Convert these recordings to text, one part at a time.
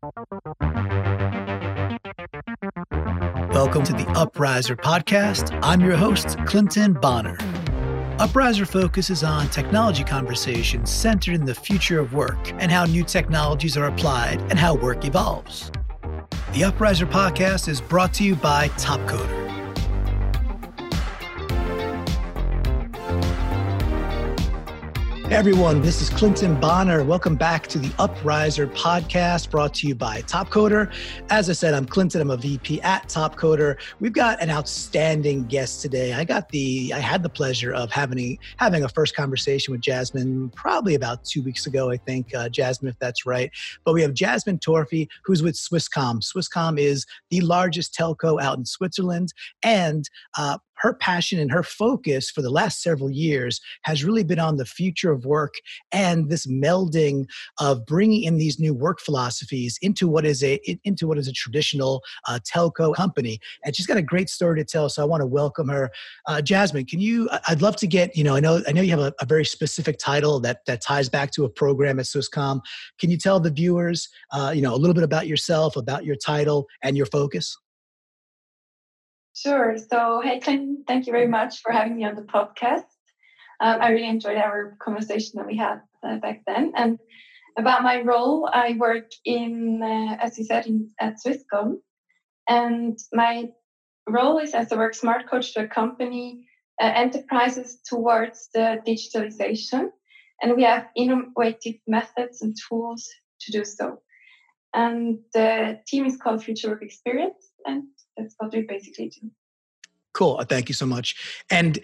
Welcome to the Upriser podcast. I'm your host, Clinton Bonner. Upriser focuses on technology conversations centered in the future of work and how new technologies are applied and how work evolves. The Upriser podcast is brought to you by Topcoder. Everyone, this is Clinton Bonner. Welcome back to the Upriser podcast brought to you by Topcoder. As I said, I'm Clinton. I'm a VP at Topcoder. We've got an outstanding guest today. I got the I had the pleasure of having having a first conversation with Jasmine probably about 2 weeks ago, I think. Uh, Jasmine if that's right. But we have Jasmine Torfi who's with Swisscom. Swisscom is the largest telco out in Switzerland and uh, her passion and her focus for the last several years has really been on the future of work and this melding of bringing in these new work philosophies into what is a into what is a traditional uh, telco company. And she's got a great story to tell, so I want to welcome her. Uh, Jasmine, can you? I'd love to get you know. I know I know you have a, a, very specific title that that ties back to a program at Swisscom. Can you tell the viewers, uh, you know, a little bit about yourself, about your title, and your focus? Sure. So, hey, Clinton, thank you very much for having me on the podcast. Um, I really enjoyed our conversation that we had uh, back then. And about my role, I work in, uh, as you said, in, at Swisscom. And my role is as a work smart coach to accompany uh, enterprises towards the digitalization. And we have innovative methods and tools to do so. And the team is called Future Work Experience. And that's what we basically do. Cool. Thank you so much. And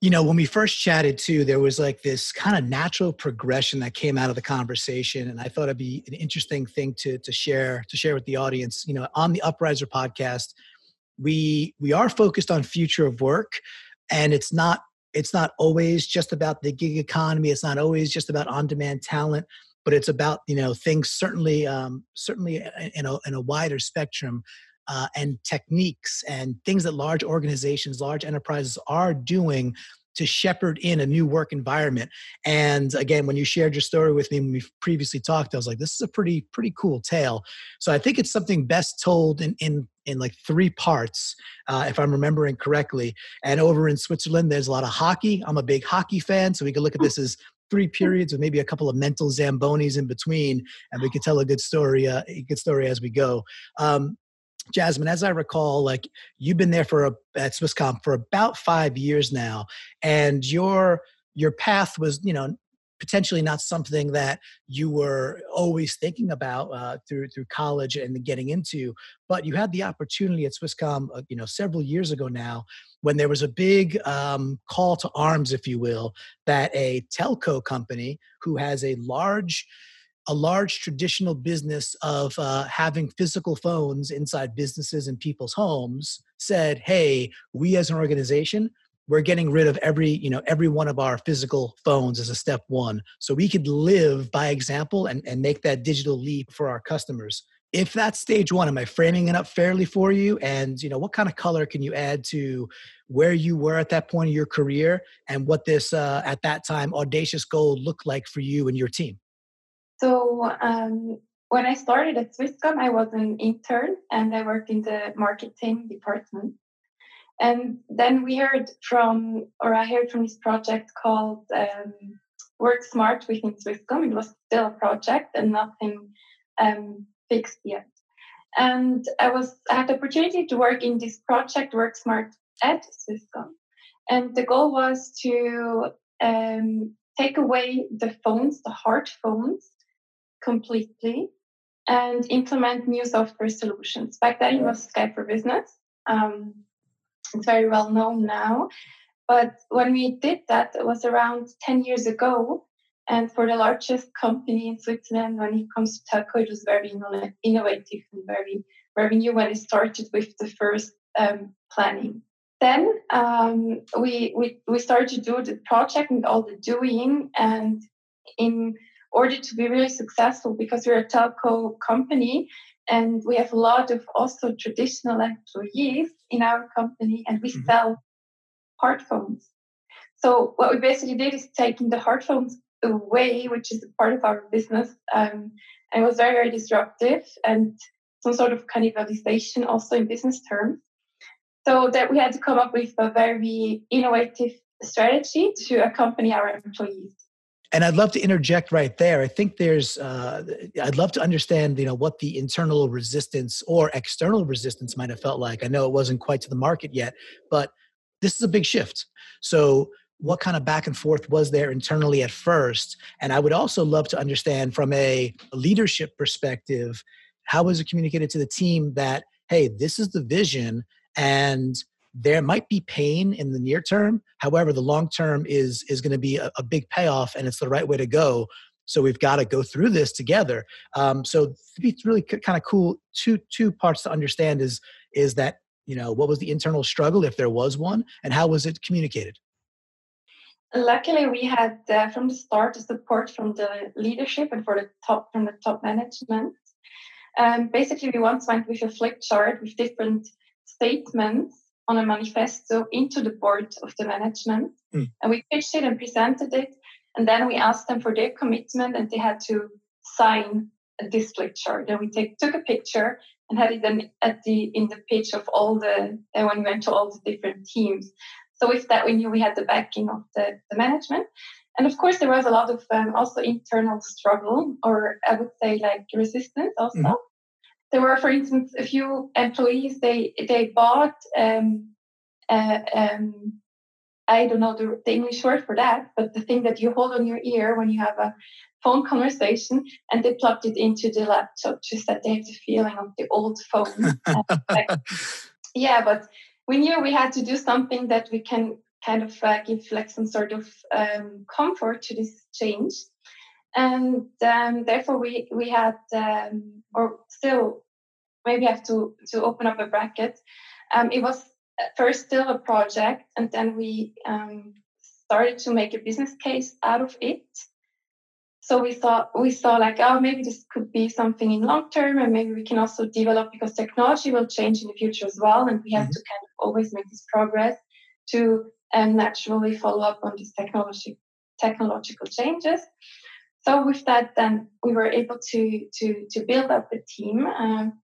you know, when we first chatted too, there was like this kind of natural progression that came out of the conversation, and I thought it'd be an interesting thing to to share to share with the audience. You know, on the Upriser podcast, we we are focused on future of work, and it's not it's not always just about the gig economy. It's not always just about on demand talent, but it's about you know things certainly um, certainly in a in a wider spectrum uh, and techniques and things that large organizations, large enterprises are doing to shepherd in a new work environment. And again, when you shared your story with me when we previously talked, I was like, this is a pretty, pretty cool tale. So I think it's something best told in, in, in like three parts, uh, if I'm remembering correctly. And over in Switzerland, there's a lot of hockey. I'm a big hockey fan. So we can look at this as three periods with maybe a couple of mental zambonis in between, and we could tell a good story, uh, a good story as we go. Um, Jasmine, as I recall, like you've been there for a, at Swisscom for about five years now, and your your path was, you know, potentially not something that you were always thinking about uh, through through college and getting into, but you had the opportunity at Swisscom, uh, you know, several years ago now, when there was a big um, call to arms, if you will, that a telco company who has a large a large traditional business of uh, having physical phones inside businesses and people's homes said hey we as an organization we're getting rid of every you know every one of our physical phones as a step one so we could live by example and, and make that digital leap for our customers. If that's stage one am i framing it up fairly for you? And you know what kind of color can you add to where you were at that point in your career and what this uh, at that time audacious goal looked like for you and your team so um, when I started at Swisscom, I was an intern and I worked in the marketing department. And then we heard from, or I heard from this project called um, Work Smart within Swisscom. It was still a project and nothing um, fixed yet. And I was I had the opportunity to work in this project, Work Smart at Swisscom. And the goal was to um, take away the phones, the hard phones, completely and implement new software solutions. Back then, it was Skype for Business. Um, it's very well known now. But when we did that, it was around 10 years ago. And for the largest company in Switzerland, when it comes to telco, it was very innovative and very, very new when it started with the first um, planning. Then um, we, we, we started to do the project and all the doing. And in order to be really successful because we're a telco company and we have a lot of also traditional employees in our company and we mm-hmm. sell hard phones. So what we basically did is taking the hard phones way, which is part of our business. Um, and it was very, very disruptive and some sort of cannibalization also in business terms. So that we had to come up with a very innovative strategy to accompany our employees. And I'd love to interject right there. I think there's, uh, I'd love to understand, you know, what the internal resistance or external resistance might have felt like. I know it wasn't quite to the market yet, but this is a big shift. So, what kind of back and forth was there internally at first? And I would also love to understand from a leadership perspective, how was it communicated to the team that, hey, this is the vision and there might be pain in the near term. However the long term is is going to be a, a, big payoff and it's the right way to go. So we've got to go through this together. Um, so it's really kind of cool two two parts to understand is is that you know what was the internal struggle if there was one and how was it communicated? Luckily we had uh, from the start the support from the leadership and for the top from the top management. Um, basically we once went with a flip chart with different statements on a manifesto into the board of the management. Mm. And we pitched it and presented it. And then we asked them for their commitment and they had to sign a display chart. And we take, took a picture and had it then at the in the pitch of all the uh, when we went to all the different teams. So with that, we knew we had the backing of the, the management. And of course, there was a lot of um, also internal struggle, or I would say like resistance also. Mm there were, for instance, a few employees. They they bought um, uh, um, I don't know the, the, English word for that, but the thing that you hold on your ear when you have a phone conversation, and they plugged it into the laptop just that they have the feeling of the old phone. like, yeah, but we knew we had to do something that we can kind of uh, give like some sort of um, comfort to this change and um, therefore we we had um, or still maybe have to to open up a bracket. Um, it was first still a project, and then we um, started to make a business case out of it. So we thought we saw like oh maybe this could be something in long term, and maybe we can also develop because technology will change in the future as well, and we have mm-hmm. to kind of always make this progress to um, naturally follow up on these technology technological changes. So with that, then we were able to to to build up a team um,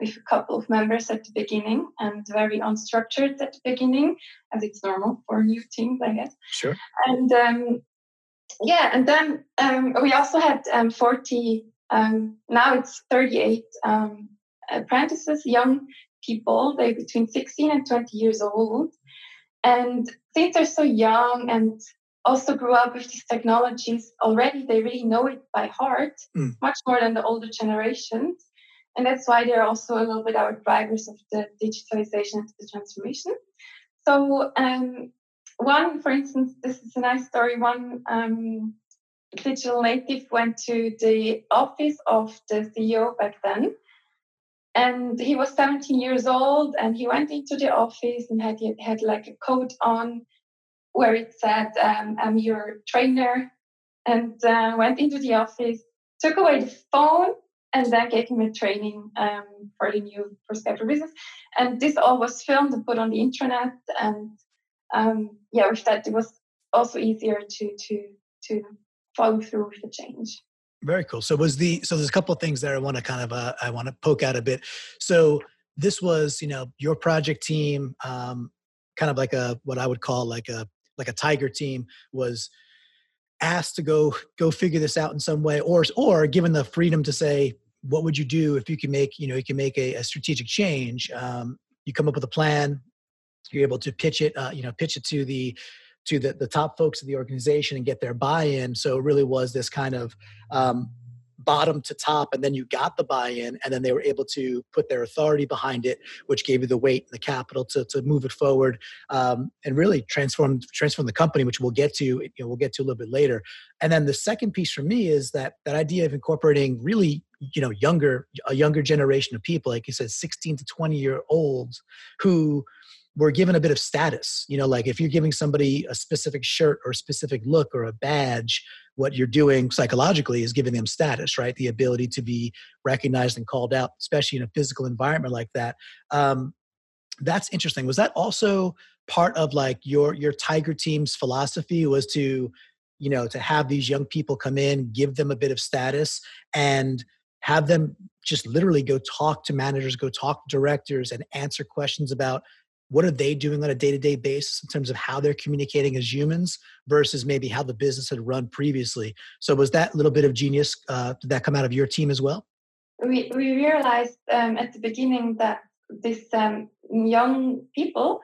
with a couple of members at the beginning and very unstructured at the beginning, as it's normal for new teams, I guess. Sure. And um, yeah, and then um, we also had um, 40. Um, now it's 38 um, apprentices, young people. They're between 16 and 20 years old. And since they're so young and also grew up with these technologies already. They really know it by heart, mm. much more than the older generations. And that's why they're also a little bit our drivers of the digitalization and the transformation. So, um, one, for instance, this is a nice story. One um, digital native went to the office of the CEO back then. And he was 17 years old, and he went into the office and had had like a coat on, where it said, um, I'm your trainer, and uh, went into the office, took away the phone, and then gave him a training um, for the new for business. And this all was filmed and put on the internet. And um, yeah, with that, it was also easier to to to follow through with the change. Very cool. So was the so there's a couple of things there I want to kind of uh, I want to poke out a bit. So this was you know your project team, um, kind of like a what I would call like a like a tiger team was asked to go go figure this out in some way or or given the freedom to say what would you do if you can make you know you can make a, a strategic change? Um, you come up with a plan you're able to pitch it uh, you know pitch it to the to the, the top folks of the organization and get their buy-in. So it really was this kind of um, bottom to top and then you got the buy-in and then they were able to put their authority behind it which gave you the weight and the capital to, to move it forward um, and really transform transform the company which we'll get to you know, we'll get to a little bit later and then the second piece for me is that that idea of incorporating really you know younger a younger generation of people like you said 16 to 20 year olds who we're given a bit of status. You know, like if you're giving somebody a specific shirt or a specific look or a badge, what you're doing psychologically is giving them status, right? The ability to be recognized and called out, especially in a physical environment like that. Um, that's interesting. Was that also part of like your your Tiger team's philosophy? Was to you know to have these young people come in give them a bit of status and have them just literally go talk to managers go talk to directors and answer questions about what are they doing on a day-to-day basis in terms of how they're communicating as humans versus maybe how the business had run previously so was that little bit of genius uh, did that come out of your team as well we, we realized um, at the beginning that these um, young people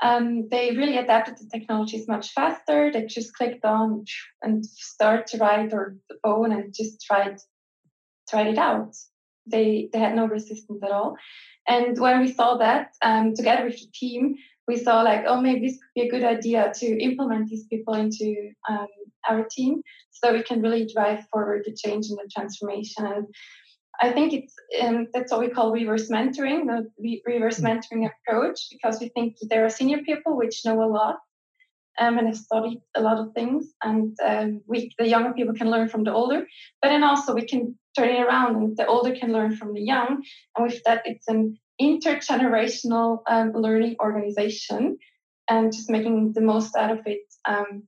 um, they really adapted to technologies much faster. They just clicked on and start to write or the phone and just tried tried it out. They they had no resistance at all. And when we saw that um, together with the team, we saw like, oh, maybe this could be a good idea to implement these people into um, our team so that we can really drive forward the change and the transformation. And I think it's um, that's what we call reverse mentoring, the reverse mm. mentoring approach, because we think there are senior people which know a lot um, and have studied a lot of things, and um, we the younger people can learn from the older, but then also we can turn it around, and the older can learn from the young, and with that, it's an intergenerational um, learning organization, and just making the most out of it, um,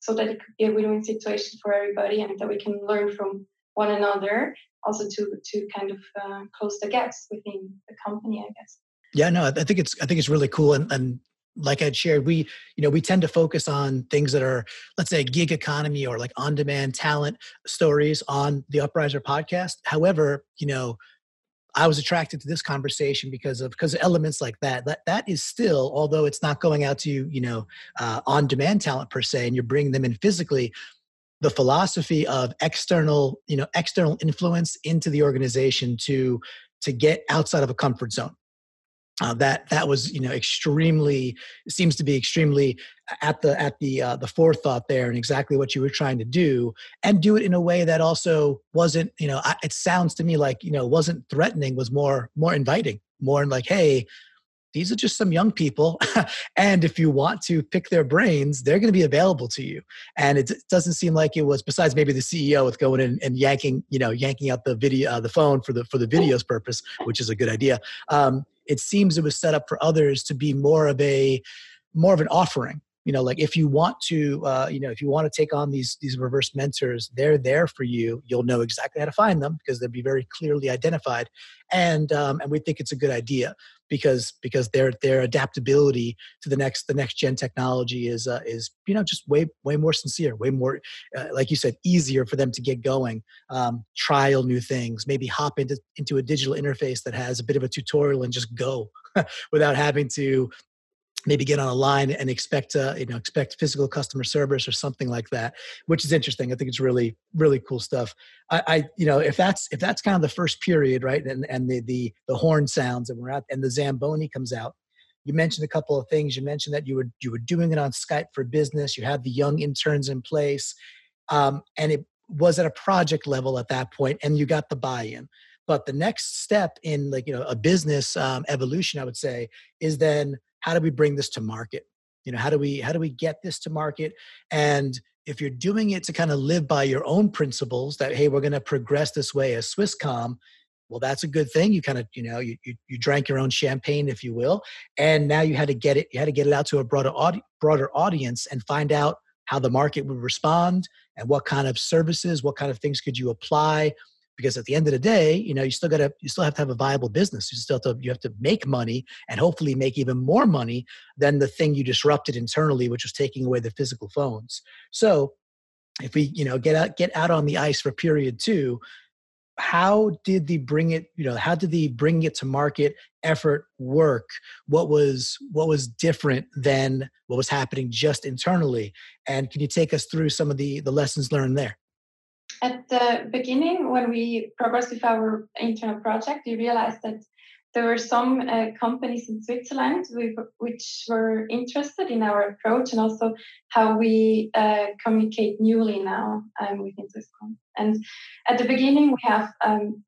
so that it could be a win-win situation for everybody, and that we can learn from one another also to to kind of uh, close the gaps within the company i guess. Yeah no i think it's i think it's really cool and and like I'd shared, we, you know, we tend to focus on things that are, let's say, gig economy or like on-demand talent stories on the Upriser podcast. However, you know, I was attracted to this conversation because of because of elements like that. That that is still, although it's not going out to you know uh, on-demand talent per se, and you're bringing them in physically the philosophy of external you know external influence into the organization to to get outside of a comfort zone uh, that that was you know extremely seems to be extremely at the at the uh, the forethought there and exactly what you were trying to do and do it in a way that also wasn't you know it sounds to me like you know wasn't threatening was more more inviting more like hey these are just some young people and if you want to pick their brains they're going to be available to you. And it doesn't seem like it was besides maybe the ceo with going in and yanking you know yanking out the video uh, the phone for the for the videos purpose which is a good idea um, it seems it was set up for others to be more of a more of an offering. You know like if you want to uh, you know if you want to take on these these reverse mentors they're there for you. You'll know exactly how to find them because they'll be very clearly identified. And um, and we think it's a good idea because because their their adaptability to the next the next gen technology is uh, is you know just way way more sincere way more uh, like you said easier for them to get going um, trial new things maybe hop into into a digital interface that has a bit of a tutorial and just go without having to maybe get on a line and expect uh, you know expect physical customer service or something like that which is interesting. I think it's really really cool stuff. I, I, you know if that's if that's kind of the first period right and and the the the horn sounds and we're at and the zamboni comes out you mentioned a couple of things. You mentioned that you were you were doing it on skype for business. You had the young interns in place um, and it was at a project level at that point and you got the buy-in. But the next step in like you know a business um, evolution i would say is then how do we bring this to market? You know how do we how do we get this to market? And if you're doing it to kind of live by your own principles that hey we're going to progress this way as swisscom well that's a good thing. You kind of you know you, you, you drank your own champagne if you will and now you had to get it you had to get it out to a broader audi- broader audience and find out how the market would respond and what kind of services what kind of things could you apply because at the end of the day you know you still got to you still have to have a viable business. You still have to you have to make money and hopefully make even more money than the thing you disrupted internally which was taking away the physical phones. So if we you know get out get out on the ice for period two how did the bring it you know how did the bring it to market effort work? What was what was different than what was happening just internally? And can you take us through some of the the lessons learned there at the beginning, when we progressed with our internal project, we realized that there were some uh, companies in Switzerland which were interested in our approach and also how we uh, communicate newly now um, within Swisscom. And at the beginning, we have um,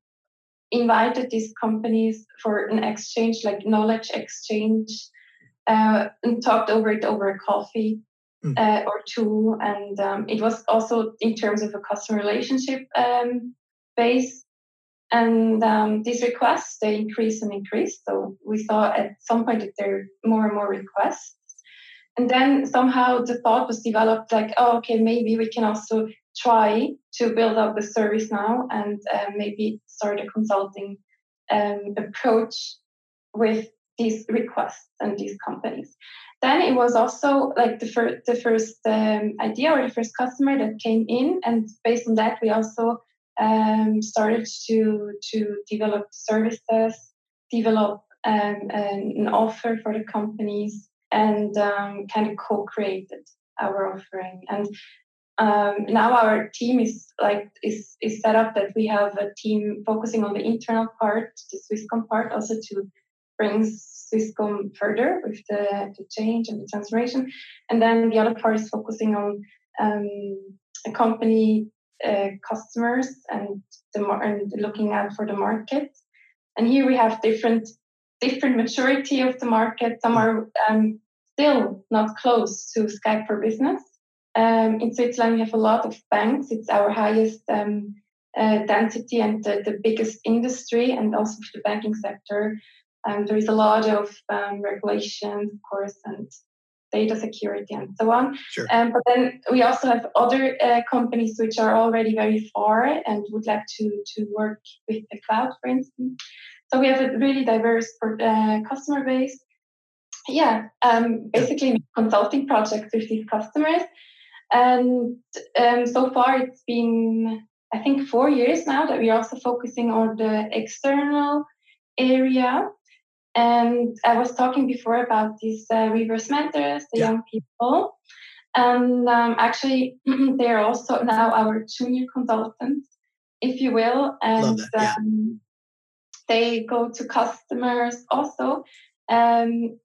invited these companies for an exchange, like knowledge exchange, uh, and talked over it over a coffee. Uh, or two. And um, it was also in terms of a customer relationship um, base. And um, these requests, they increase and increase. So we saw at some point that there are more and more requests. and then somehow the thought was developed like, oh, okay, maybe we can also try to build up the service now and uh, maybe start a consulting um, approach with these requests and these companies. Then it was also like the first the first um, idea or the first customer that came in, and based on that, we also um, started to to develop services, develop um, an offer for the companies, and um, kind of co-created our offering. And um, now our team is like is is set up that we have a team focusing on the internal part, the Swisscom part, also to bring Swisscom further with the, the change and the transformation. And then the other part is focusing on um, company uh, customers and the and looking out for the market. And here we have different different maturity of the market. Some are um, still not close to Skype for Business. Um, in Switzerland, we have a lot of banks. It's our highest um, uh, density and the, the, biggest industry, and also the banking sector. Um, there is a lot of um, regulations, of course, and data security and so on. Sure. Um, but then we also have other uh, companies which are already very far and would like to, to work with the cloud, for instance. So we have a really diverse uh, customer base. Yeah, um, basically consulting projects with these customers. And um, so far it's been, I think, four years now that we're also focusing on the external area and I was talking before about these uh, reverse mentors, the yeah. young people. And um, actually, they're also now our junior consultants, if you will. And yeah. um, they go to customers also um,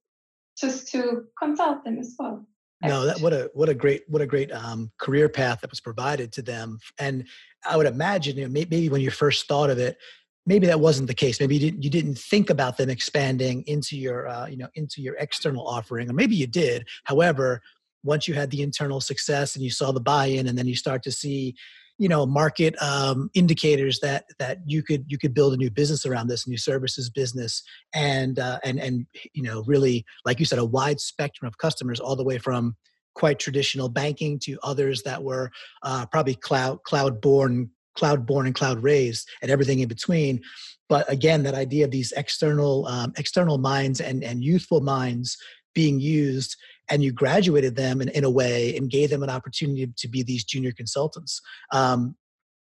just to consult them as well. No, that what a what a great what a great um, career path that was provided to them, and I would imagine you know, maybe when you first thought of it, maybe that wasn't the case. Maybe you didn't, you didn't think about them expanding into your uh, you know into your external offering or maybe you did. However once you had the internal success and you saw the buy-in and then you start to see you know market um, indicators that that you could you could build a new business around this new services business and uh, and and you know really like you said a wide spectrum of customers all the way from quite traditional banking to others that were uh, probably cloud cloud born cloud born and cloud raised and everything in between. But again that idea of these external um, external minds and and youthful minds being used and you graduated them in, in a way and gave them an opportunity to be these junior consultants um,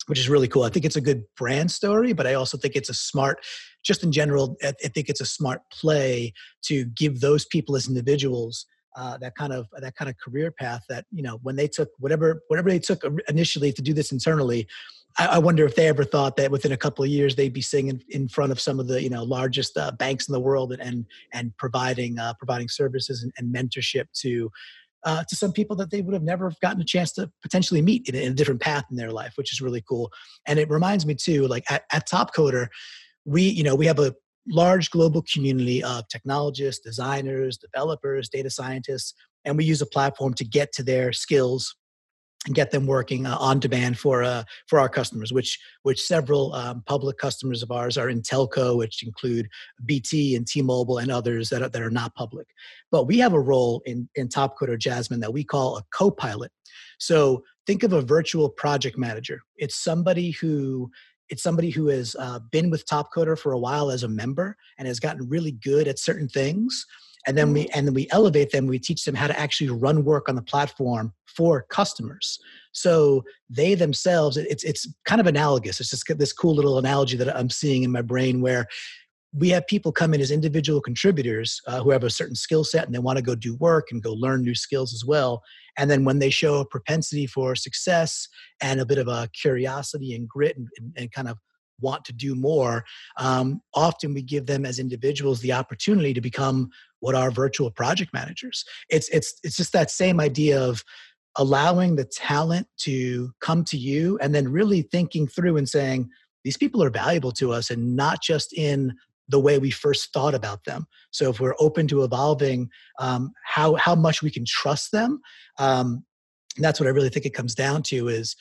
which is really cool. I think it's a good brand story but i also think it's a smart just in general i think it's a smart play to give those people as individuals uh, that kind of that kind of career path that you know when they took whatever whatever they took initially to do this internally I, wonder if they ever thought that within a couple of years they'd be singing in front of some of the you know largest uh, banks in the world and and, and providing uh, providing services and, and mentorship to uh, to some people that they would have never gotten a chance to potentially meet in, in, a different path in their life, which is really cool. And it reminds me too, like at, at Topcoder, we you know we have a large global community of technologists, designers, developers, data scientists, and we use a platform to get to their skills get them working uh, on demand for uh, for our customers, which which several um, public customers of ours are in telco, which include BT and T-Mobile and others that are, that are not public. But we have a role in in Topcoder Jasmine that we call a co-pilot. So think of a virtual project manager. It's somebody who it's somebody who has uh, been with Topcoder for a while as a member and has gotten really good at certain things and then we mm-hmm. and then we elevate them we teach them how to actually run work on the platform for customers. So they themselves it's it's kind of analogous. It's just this cool little analogy that i'm seeing in my brain where we have people come in as individual contributors uh, who have a certain skill set and they want to go do work and go learn new skills as well. And then when they show a propensity for success and a bit of a curiosity and grit and, and, and kind of want to do more um, often we give them as individuals the opportunity to become what are virtual project managers. It's it's it's just that same idea of allowing the talent to come to you and then really thinking through and saying these people are valuable to us and not just in the way we first thought about them. So if we're open to evolving um, how how much we can trust them um, that's what i really think it comes down to is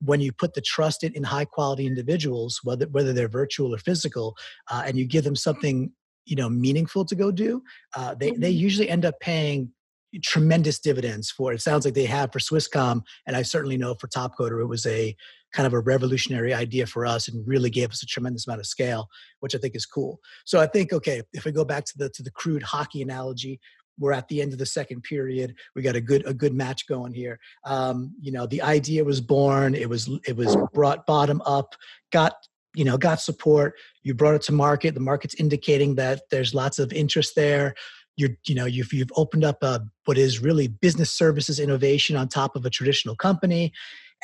when you put the trust in, in high quality individuals whether whether they're virtual or physical uh, and you give them something you know meaningful to go do uh, they, they mm-hmm. usually end up paying tremendous dividends for it sounds like they have for swisscom and i certainly know for topcoder it was a kind of a revolutionary idea for us and really gave us a tremendous amount of scale which i think is cool so i think okay if we go back to the to the crude hockey analogy we're at the end of the second period we got a good a good match going here um, you know the idea was born it was it was brought bottom up got you know got support you brought it to market the market's indicating that there's lots of interest there. You're you know you've, you've opened up a, what is really business services innovation on top of a traditional company.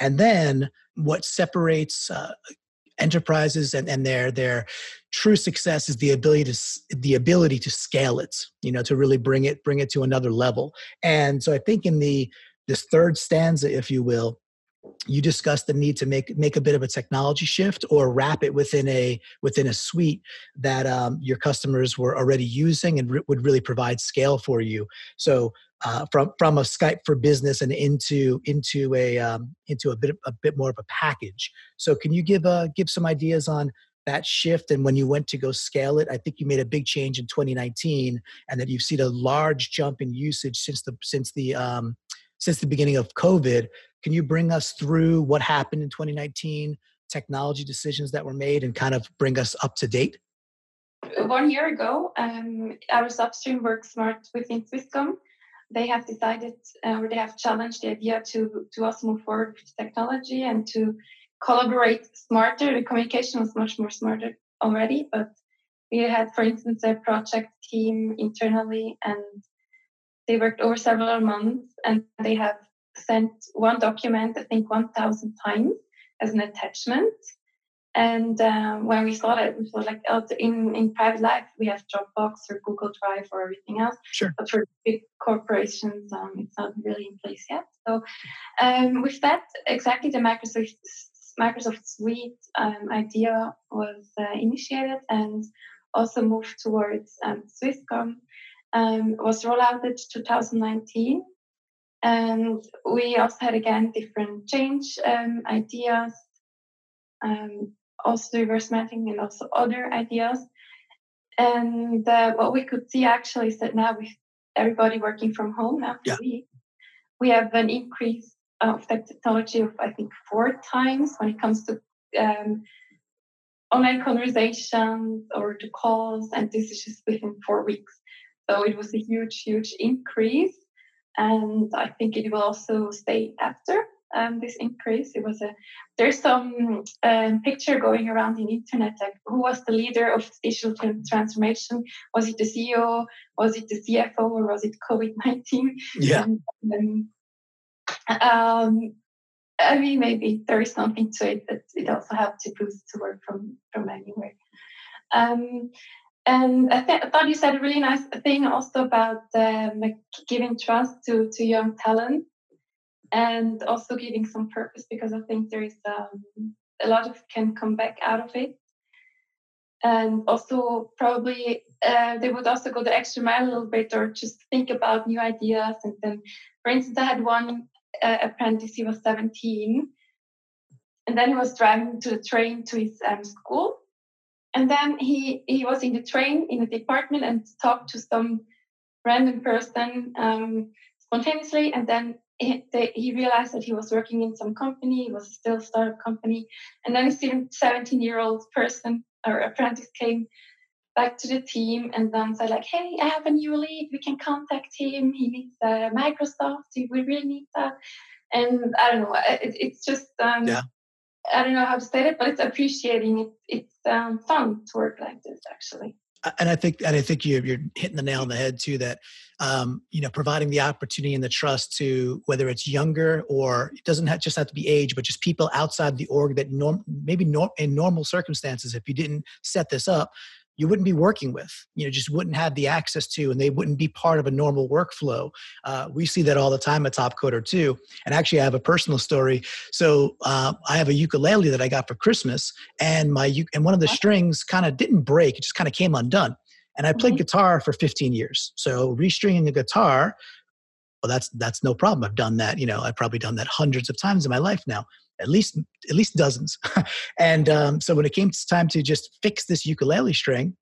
And then what separates uh, enterprises and, and their their true success is the ability to the ability to scale it you know to really bring it bring it to another level. And so i think in the this third stanza if you will you discussed the need to make make a bit of a technology shift or wrap it within a within a suite that um, your customers were already using and re- would really provide scale for you so uh, from from a Skype for business and into into a um, into a bit a bit more of a package. So can you give uh, give some ideas on that shift and when you went to go scale it? I think you made a big change in 2019, and that you've seen a large jump in usage since the since the um, since the beginning of COVID. Can you bring us through what happened in 2019, technology decisions that were made, and kind of bring us up to date? One year ago, um, our upstream work smart within Swisscom they have decided uh, or they have challenged the idea to to also move forward with technology and to collaborate smarter. The communication was much more smarter already, but we had, for instance, a project team internally, and they worked over several months, and they have sent one document, I think, 1,000 times as an attachment and um, when we saw that, we thought like, oh, in in private life we have Dropbox or Google Drive or everything else. Sure. But for big corporations, um, it's not really in place yet. So um, with that, exactly the Microsoft Microsoft Suite um, idea was uh, initiated and also moved towards um, Swisscom. Um, was rolled out in 2019. And we also had again different change ideas um, also reverse mapping and also other ideas. And uh, what we could see actually is that now with everybody working from home now yeah. we, we have an increase of that technology of I think four times when it comes to um, online conversations or to calls, and this is just within four weeks. So it was a huge, huge increase, and I think it will also stay after um, this increase. It was a there's some um, picture going around in internet like who was the leader of digital transformation? Was it the CEO? Was it the CFO? Or was it COVID nineteen? Yeah. And, um, I mean, maybe there is something to it but it also helped to boost to work from from anywhere. And I, th- I, thought you said a really nice thing also about um, giving trust to, to young talent and also giving some purpose because I think there is um, a lot of can come back out of it. And also, probably uh, they would also go the extra mile a little bit or just think about new ideas. And then, for instance, I had one uh, apprentice, he was 17, and then he was driving to the train to his um, school. And then he, he was in the train in the department and talked to some random person um, spontaneously. And then he, they, he realized that he was working in some company, it was still a startup company, and then a 17 year old person or apprentice came back to the team and then said like, "Hey, I have a new lead. We can contact him. He needs uh, Microsoft. We really need that." And I don't know. It, it's just um, yeah. I don't know how to say it, but it's appreciating. It, it's um, fun to work like this, actually and I think and I think you, you're hitting the nail on the head too. That um, you know, providing the opportunity and the trust to whether it's younger or it doesn't have, just have to be age, but just people outside the org that norm, maybe norm, in normal circumstances, if you didn't set this up, you wouldn't be working with you know just wouldn't have the access to and they wouldn't be part of a normal workflow. Uh, we see that all the time at Topcoder too. And actually i have a personal story. So uh, i have a ukulele that i got for christmas and my and one of the strings kind of didn't break it just kind of came undone. And i played mm-hmm. guitar for 15 years. So restringing a guitar well that's that's no problem. I've done that you know i've probably done that hundreds of times in my life now at least at least dozens. and um, so when it came time to just fix this ukulele string,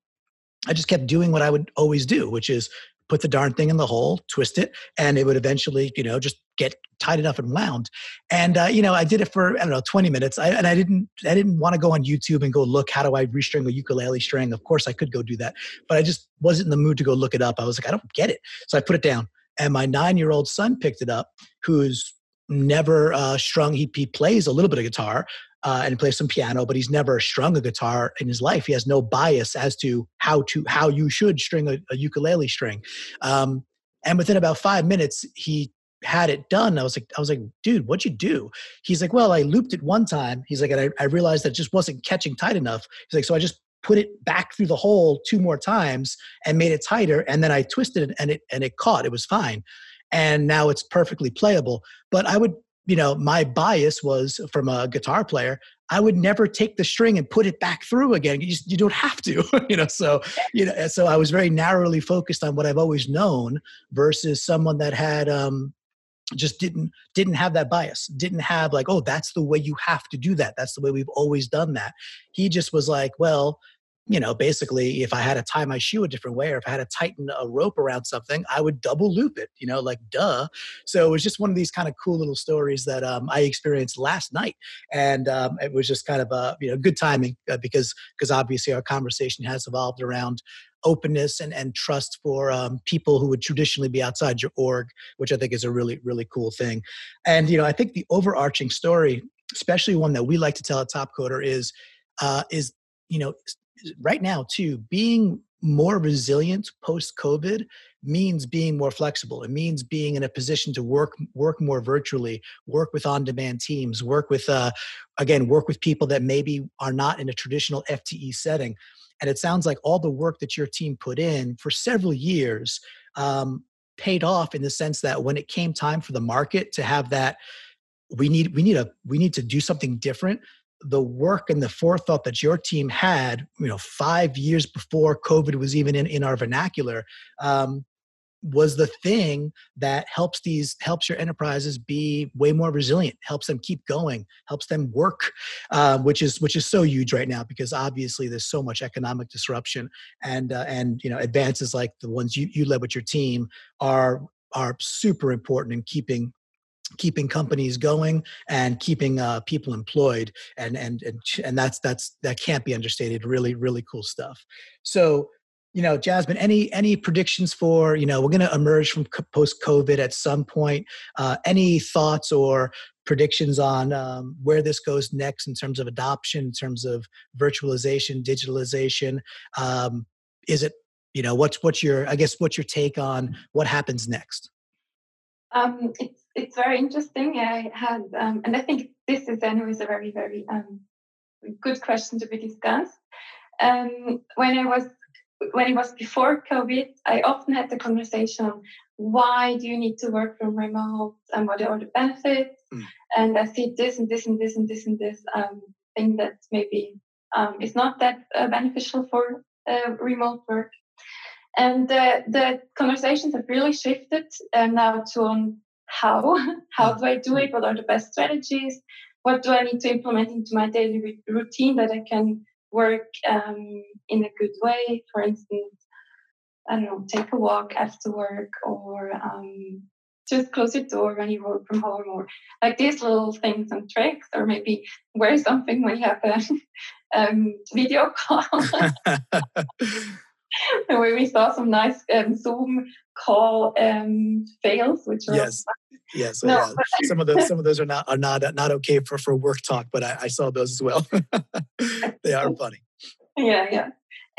I just kept doing what I would always do, which is put the darn thing in the hole, twist it, and it would eventually, you know, just get tight enough and wound. And uh, you know, I did it for I don't know 20 minutes. I, and I didn't I didn't want to go on YouTube and go look how do I restring a ukulele string. Of course, I could go do that, but I just wasn't in the mood to go look it up. I was like, I don't get it, so I put it down. And my nine year old son picked it up, who's never uh, strung. He, he plays a little bit of guitar, uh, and plays some piano, but he's never strung a guitar in his life. He has no bias as to how to how you should string a, a ukulele string. Um, and within about five minutes, he had it done. I was like, I was like, dude, what'd you do? He's like, well, I looped it one time. He's like, and I, I realized that it just wasn't catching tight enough. He's like, so I just put it back through the hole two more times and made it tighter, and then I twisted it and it and it caught. It was fine, and now it's perfectly playable. But I would you know, my bias was from a guitar player. I would never take the string and put it back through again. You, just, you don't have to, you know. So, you know, so I was very narrowly focused on what I've always known versus someone that had um, just didn't didn't have that bias. Didn't have like, oh, that's the way you have to do that. That's the way we've always done that. He just was like, well, you know, basically, if I had to tie my shoe a different way or if I had to tighten a rope around something, I would double loop it, you know, like duh. So it was just one of these kind of cool little stories that um, I experienced last night. And um, it was just kind of a, you know, good timing uh, because, because obviously our conversation has evolved around openness and, and trust for um, people who would traditionally be outside your org, which I think is a really, really cool thing. And, you know, I think the overarching story, especially one that we like to tell at Topcoder is, uh, is you know right now too being more resilient post covid means being more flexible. It means being in a position to work work more virtually work with on demand teams work with uh, again work with people that maybe are not in a traditional fte setting. And it sounds like all the work that your team put in for several years um, paid off in the sense that when it came time for the market to have that we need we need a we need to do something different the work and the forethought that your team had, you know, five years before COVID was even in, in our vernacular, um, was the thing that helps these helps your enterprises be way more resilient helps them keep going helps them work uh, which is which is so huge right now because obviously there's so much economic disruption and uh, and you know advances like the ones you, you led with your team are are super important in keeping keeping companies going and keeping uh, people employed and and and and that's that's that can't be understated really really cool stuff. So you know jasmine any any predictions for you know we're going to emerge from post covid at some point uh, any thoughts or predictions on um, where this goes next in terms of adoption in terms of virtualization digitalization? Um, is it you know what's what's your i guess what's your take on what happens next? Um, it's very interesting. I had, um, and I think this is anyways a very, very um, good question to be discussed. Um, when I was when it was before COVID, I often had the conversation: Why do you need to work from remote, and what are the benefits? Mm. And I see this and this and this and this and this um, thing that maybe um, is not that uh, beneficial for uh, remote work. And uh, the conversations have really shifted uh, now to on how how do i do it? What are the best strategies? What do i need to implement into my daily routine that i can work um, in a good way? For instance i don't know take a walk after work or um, just close your door when you work from home or like these little things and tricks or maybe wear something when you have a um, video call where we saw some nice um, Zoom call um, fails, which yes, yes, no. yeah. some of those some of those are not are not not okay for for work talk, but I, I saw those as well. they are funny. Yeah, yeah,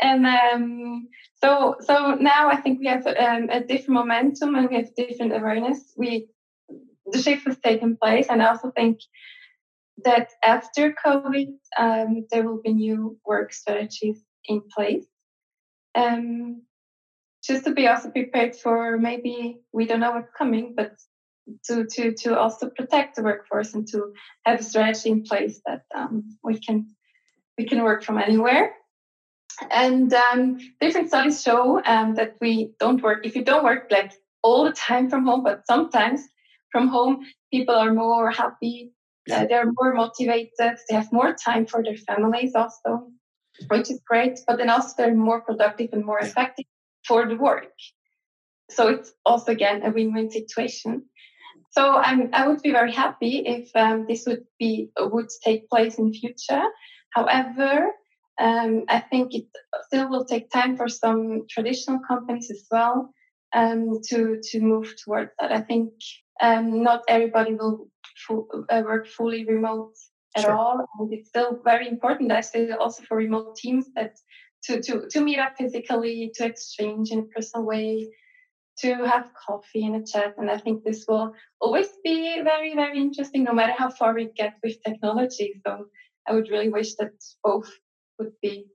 and um, so so now I think we have um, a different momentum and we have different awareness. We the shift has taken place, and I also think that after COVID, um, there will be new work strategies in place um, just to be also prepared for maybe we don't know what's coming, but to to to also protect the workforce and to have a strategy in place that um, we can we can work from anywhere. And um, different studies show um, that we don't work if you don't work like all the time from home, but sometimes from home, people are more happy. Uh, they're more motivated. They have more time for their families also which is great, but then also they're more productive and more effective for the work. so it's also again a win-win situation. So I'm, I would be very happy if um, this would be would take place in future. However, um, I think it still will take time for some traditional companies as well um, to to move towards that. I think um, not everybody will uh, work fully remote at sure. all, and it's still very important. I say also for remote teams that to to to meet up physically, to exchange in a personal way, to have coffee and a chat. And I think this will always be very very interesting, no matter how far we get with technology. So I would really wish that both would be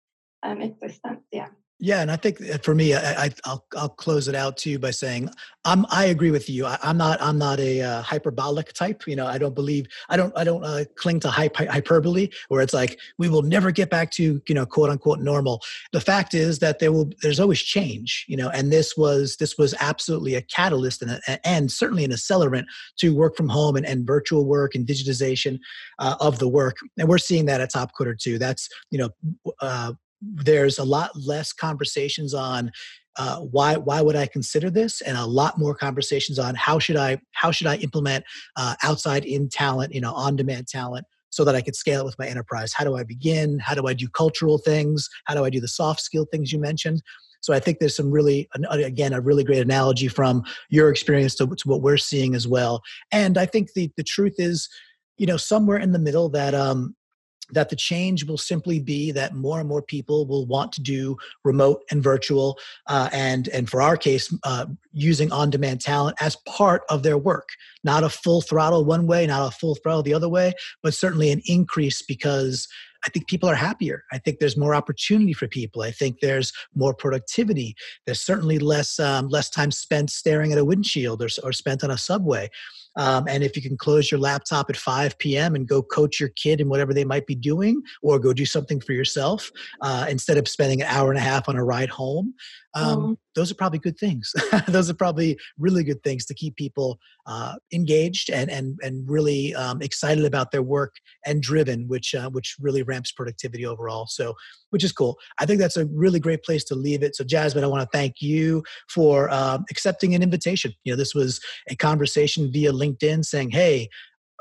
um, existent. Yeah. Yeah, and I think for me, I, will I'll close it out too by saying I'm I agree with you. I, am not I'm not a uh, hyperbolic type. You know, I don't believe I don't I don't uh, cling to hype, hyperbole where it's like we will never get back to you know quote unquote normal. The fact is that there will there's always change. You know, and this was this was absolutely a catalyst and a, and certainly an accelerant to work from home and, and virtual work and digitization uh, of the work. And we're seeing that at Topcoder too. That's you know uh, there's a lot less conversations on uh, why why would I consider this, and a lot more conversations on how should I how should I implement uh, outside in talent, you know, on demand talent, so that I could scale it with my enterprise. How do I begin? How do I do cultural things? How do I do the soft skill things you mentioned? So I think there's some really, again, a really great analogy from your experience to, to what we're seeing as well. And I think the the truth is, you know, somewhere in the middle that um, that the change will simply be that more and more people will want to do remote and virtual uh, and and for our case uh, using on-demand talent as part of their work not a full throttle one way not a full throttle the other way but certainly an increase because I think people are happier. I think there's more opportunity for people. I think there's more productivity. There's certainly less um, less time spent staring at a windshield or, or spent on a subway. Um, and if you can close your laptop at 5 p.m. and go coach your kid in whatever they might be doing, or go do something for yourself uh, instead of spending an hour and a half on a ride home, um, mm. those are probably good things. those are probably really good things to keep people uh, engaged and and and really um, excited about their work and driven, which uh, which really ramps productivity overall. So, which is cool. I think that's a really great place to leave it. So, Jasmine, I want to thank you for um, accepting an invitation. You know, this was a conversation via LinkedIn saying, "Hey,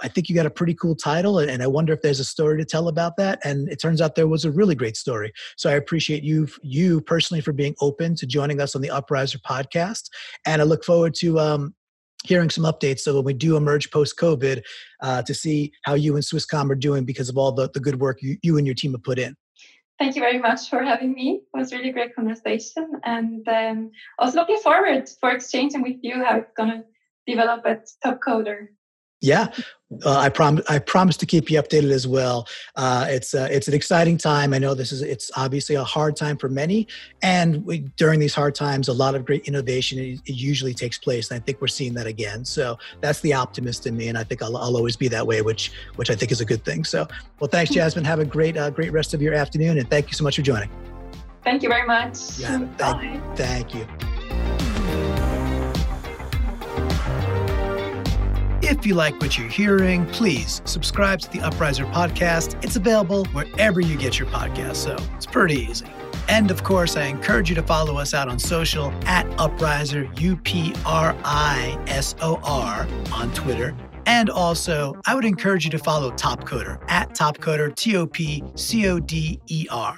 I think you got a pretty cool title, and I wonder if there's a story to tell about that. And it turns out there was a really great story. So I appreciate you, you personally, for being open to joining us on the Upriser podcast, and I look forward to um, hearing some updates. So when we do emerge post COVID, uh, to see how you and Swisscom are doing because of all the, the good work you, you and your team have put in. Thank you very much for having me. It was really great conversation, and um, I was looking forward for exchanging with you how it's going to develop at Topcoder. Yeah, uh, I promise. I promise to keep you updated as well. Uh, it's uh, it's an exciting time. I know this is it's obviously a hard time for many, and we, during these hard times, a lot of great innovation it, it, usually takes place. And I think we're seeing that again. So that's the optimist in me, and I think I'll, I'll always be that way, which which I think is a good thing. So, well, thanks, Jasmine. Have a great uh, great rest of your afternoon, and thank you so much for joining. Thank you very much. Yeah, thank, thank you. If you like what you're hearing, please subscribe to the Upriser podcast. It's available wherever you get your podcast, so it's pretty easy. And of course, I encourage you to follow us out on social at Upriser, U P R I S O R, on Twitter. And also, I would encourage you to follow Topcoder at Topcoder, T O P C O D E R.